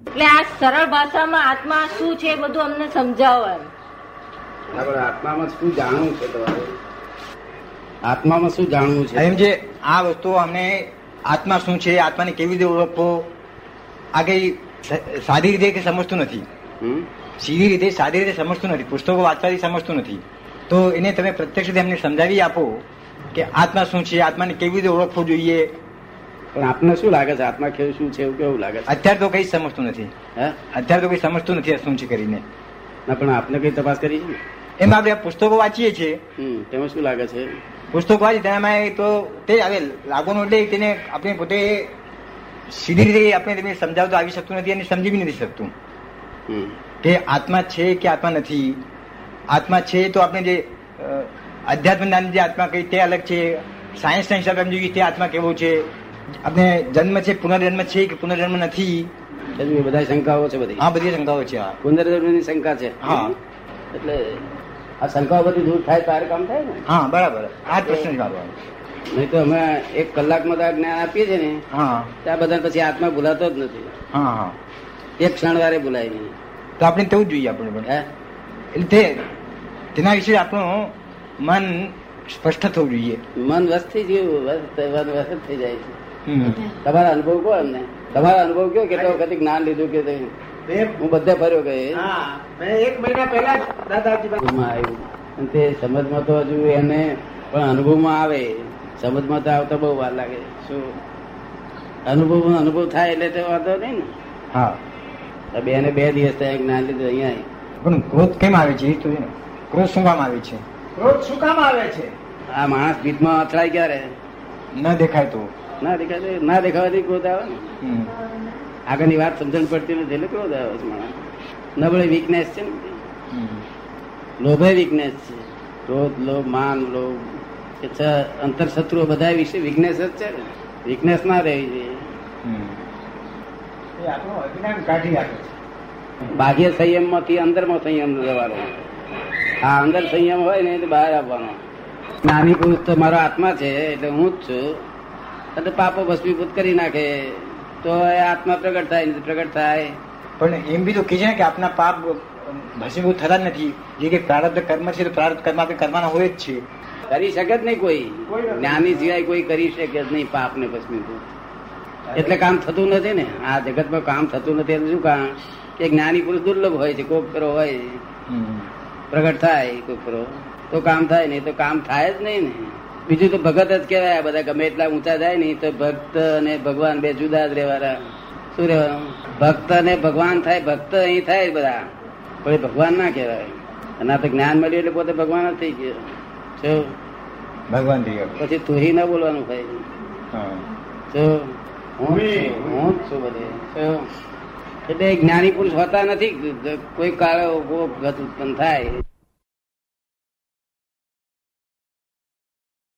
એટલે આ સરળ ભાષામાં આત્મા શું છે બધું અમને સમજાવો એમ. આપણે આત્મામાં શું જાણવું છે તમારે? આત્મામાં શું જાણવું છે? એમ જે આ વસ્તુ અમને આત્મા શું છે આત્માને કેવી રીતે ઓળખવો આ કઈ સાદી રીતે કે સમજતું નથી. સીધી રીતે સાદી રીતે સમજતું નથી પુસ્તકો વાંચવાથી સમજતું નથી. તો એને તમે પ્રત્યક્ષ રીતે અમને સમજાવી આપો કે આત્મા શું છે આત્માને કેવી રીતે ઓળખવું જોઈએ પણ આપને શું લાગે છે? આત્મા કેવું શું છે? એવું કેવું લાગે છે? અત્યારે તો કઈ સમજતું નથી. હે? અત્યારે તો કઈ સમજતું નથી શું છે કરીને. ના પણ આપને કઈ તપાસ કરી છે? એમ આપણે પુસ્તકો વાંચીએ છીએ. તેમાં શું લાગે છે? પુસ્તકો વાંચી તેમાં તો તે આવે લાગવાનું એટલે તેને આપણે પોતે સીધી રીતે આપણે તેને સમજાવતો આવી શકતું નથી અને સમજી બી નથી શકતું. કે આત્મા છે કે આત્મા નથી? આત્મા છે તો આપણે જે અધ્યાત્મ જ્ઞાન જે આત્મા કઈ તે અલગ છે? સાયન્સના હિસાબે સમજી તે આત્મા કેવો છે? આપણે જન્મ છે પુનર્જન્મ છે કે પુનર્જન્મ નથી? એ બધા શંકાઓ છે બધી. હા બધી શંકાઓ છે આ પુનર્જન્મની શંકા છે. હા. એટલે આ શંકાઓ બધી દૂર થાય તારે કામ થાય ને? હા બરાબર. આ જ પ્રશ્ન નહીં તો અમે એક કલાકમાં તો આ જ્ઞાન આપીએ છીએ ને હા. ત્યાં બધા પછી આત્મા ભૂલાતો જ નથી. હા હા. એક ક્ષણ વારે ભૂલાય નહીં. તો આપણે તેવું જોઈએ આપણે પણ. એટલે તે તેના વિશે આપણું મન સ્પષ્ટ થવું જોઈએ. મન વસ્તી જેવું વસ્ત થઈ જાય છે. તમારા અનુભવ કહો અમને તમારા અનુભવ કયો કેટલો વખત જ્ઞાન લીધું કે તે? હું બધે ફર્યો કે એક મહિના પહેલા દાદાજી આવ્યું. અને તે સમજમાં તો હજુ એને પણ અનુભવમાં આવે. સમજમાં તો આવતા બહુ વાર લાગે. શું? અનુભવ અનુભવ થાય એટલે તો વાંધો નહીં ને. હા. બે બેને બે દિવસ થયા જ્ઞાન લીધું અહીંયા પણ ક્રોધ કેમ આવે છે? તો ક્રોધ શું કામ આવે છે? ક્રોધ શું કામ આવે છે? આ માણસ ભીતમાં અથડાય ક્યારે? ન દેખાય તો. ના દેખાય ના દેખાવાથી ક્રોધ આવે ને? આગળની વાત સમજણ પડતી નથી એટલે ક્રોધ આવે છે માણસ. નબળી વીકનેસ છે ને. લોભે વીકનેસ છે. ક્રોધ લોભ માન લોભ. કે છ અંતર શત્રુઓ બધા વિશે વીકનેસ જ છે ને? વીકનેસ ના રહેવી જોઈએ. બાહ્ય સંયમમાંથી અંદરમાં સંયમ રહેવાનો આ અંદર સંયમ હોય ને તો બહાર આવવાનો. પુરુષ તો મારો આત્મા છે એટલે હું જ છું. એટલે પાપો ભસ્મીભૂત કરી નાખે. તો એ આત્મા પ્રગટ થાય પ્રગટ થાય. પણ એમ બી તો કહે છે ને કે આપના પાપ ભસ્મીભૂત થતા જ નથી. જે કે પ્રારબ્ધ કર્મ છે તો પ્રારબ્ધ કર્મ આપણે કરવાના હોય જ છે. કરી શકે જ નહીં કોઈ. જ્ઞાની સિવાય કોઈ કરી શકે જ નહીં પાપ ને ભસ્મીભૂત એટલે કામ થતું નથી ને. આ જગતમાં કામ થતું નથી. એટલે શું કામ? કે જ્ઞાની પુરુષ દુર્લભ હોય છે કોક કરો હોય. પ્રગટ થાય કોકરો. તો કામ થાય નહીં તો કામ થાય જ નહીં ને. બીજું તો ભગત જ કહેવાય આ બધા ગમે એટલા ઊંચા જાય નહીં તો ભક્ત અને ભગવાન બે જુદા જ રહેવાના. શું રહેવાનું? ભક્ત અને ભગવાન થાય ભક્ત અહીં થાય બધા. પણ ભગવાન ના કહેવાય. અને આ તો જ્ઞાન મળ્યું એટલે પોતે ભગવાન જ થઈ ગયો. શું ભગવાન થઈ પછી તુહી ના બોલવાનું થાય. હા. શું હું હું જ છું બધે. શું એટલે જ્ઞાની પુરુષ હોતા નથી કોઈ કાળો ગત ઉત્પન્ન થાય.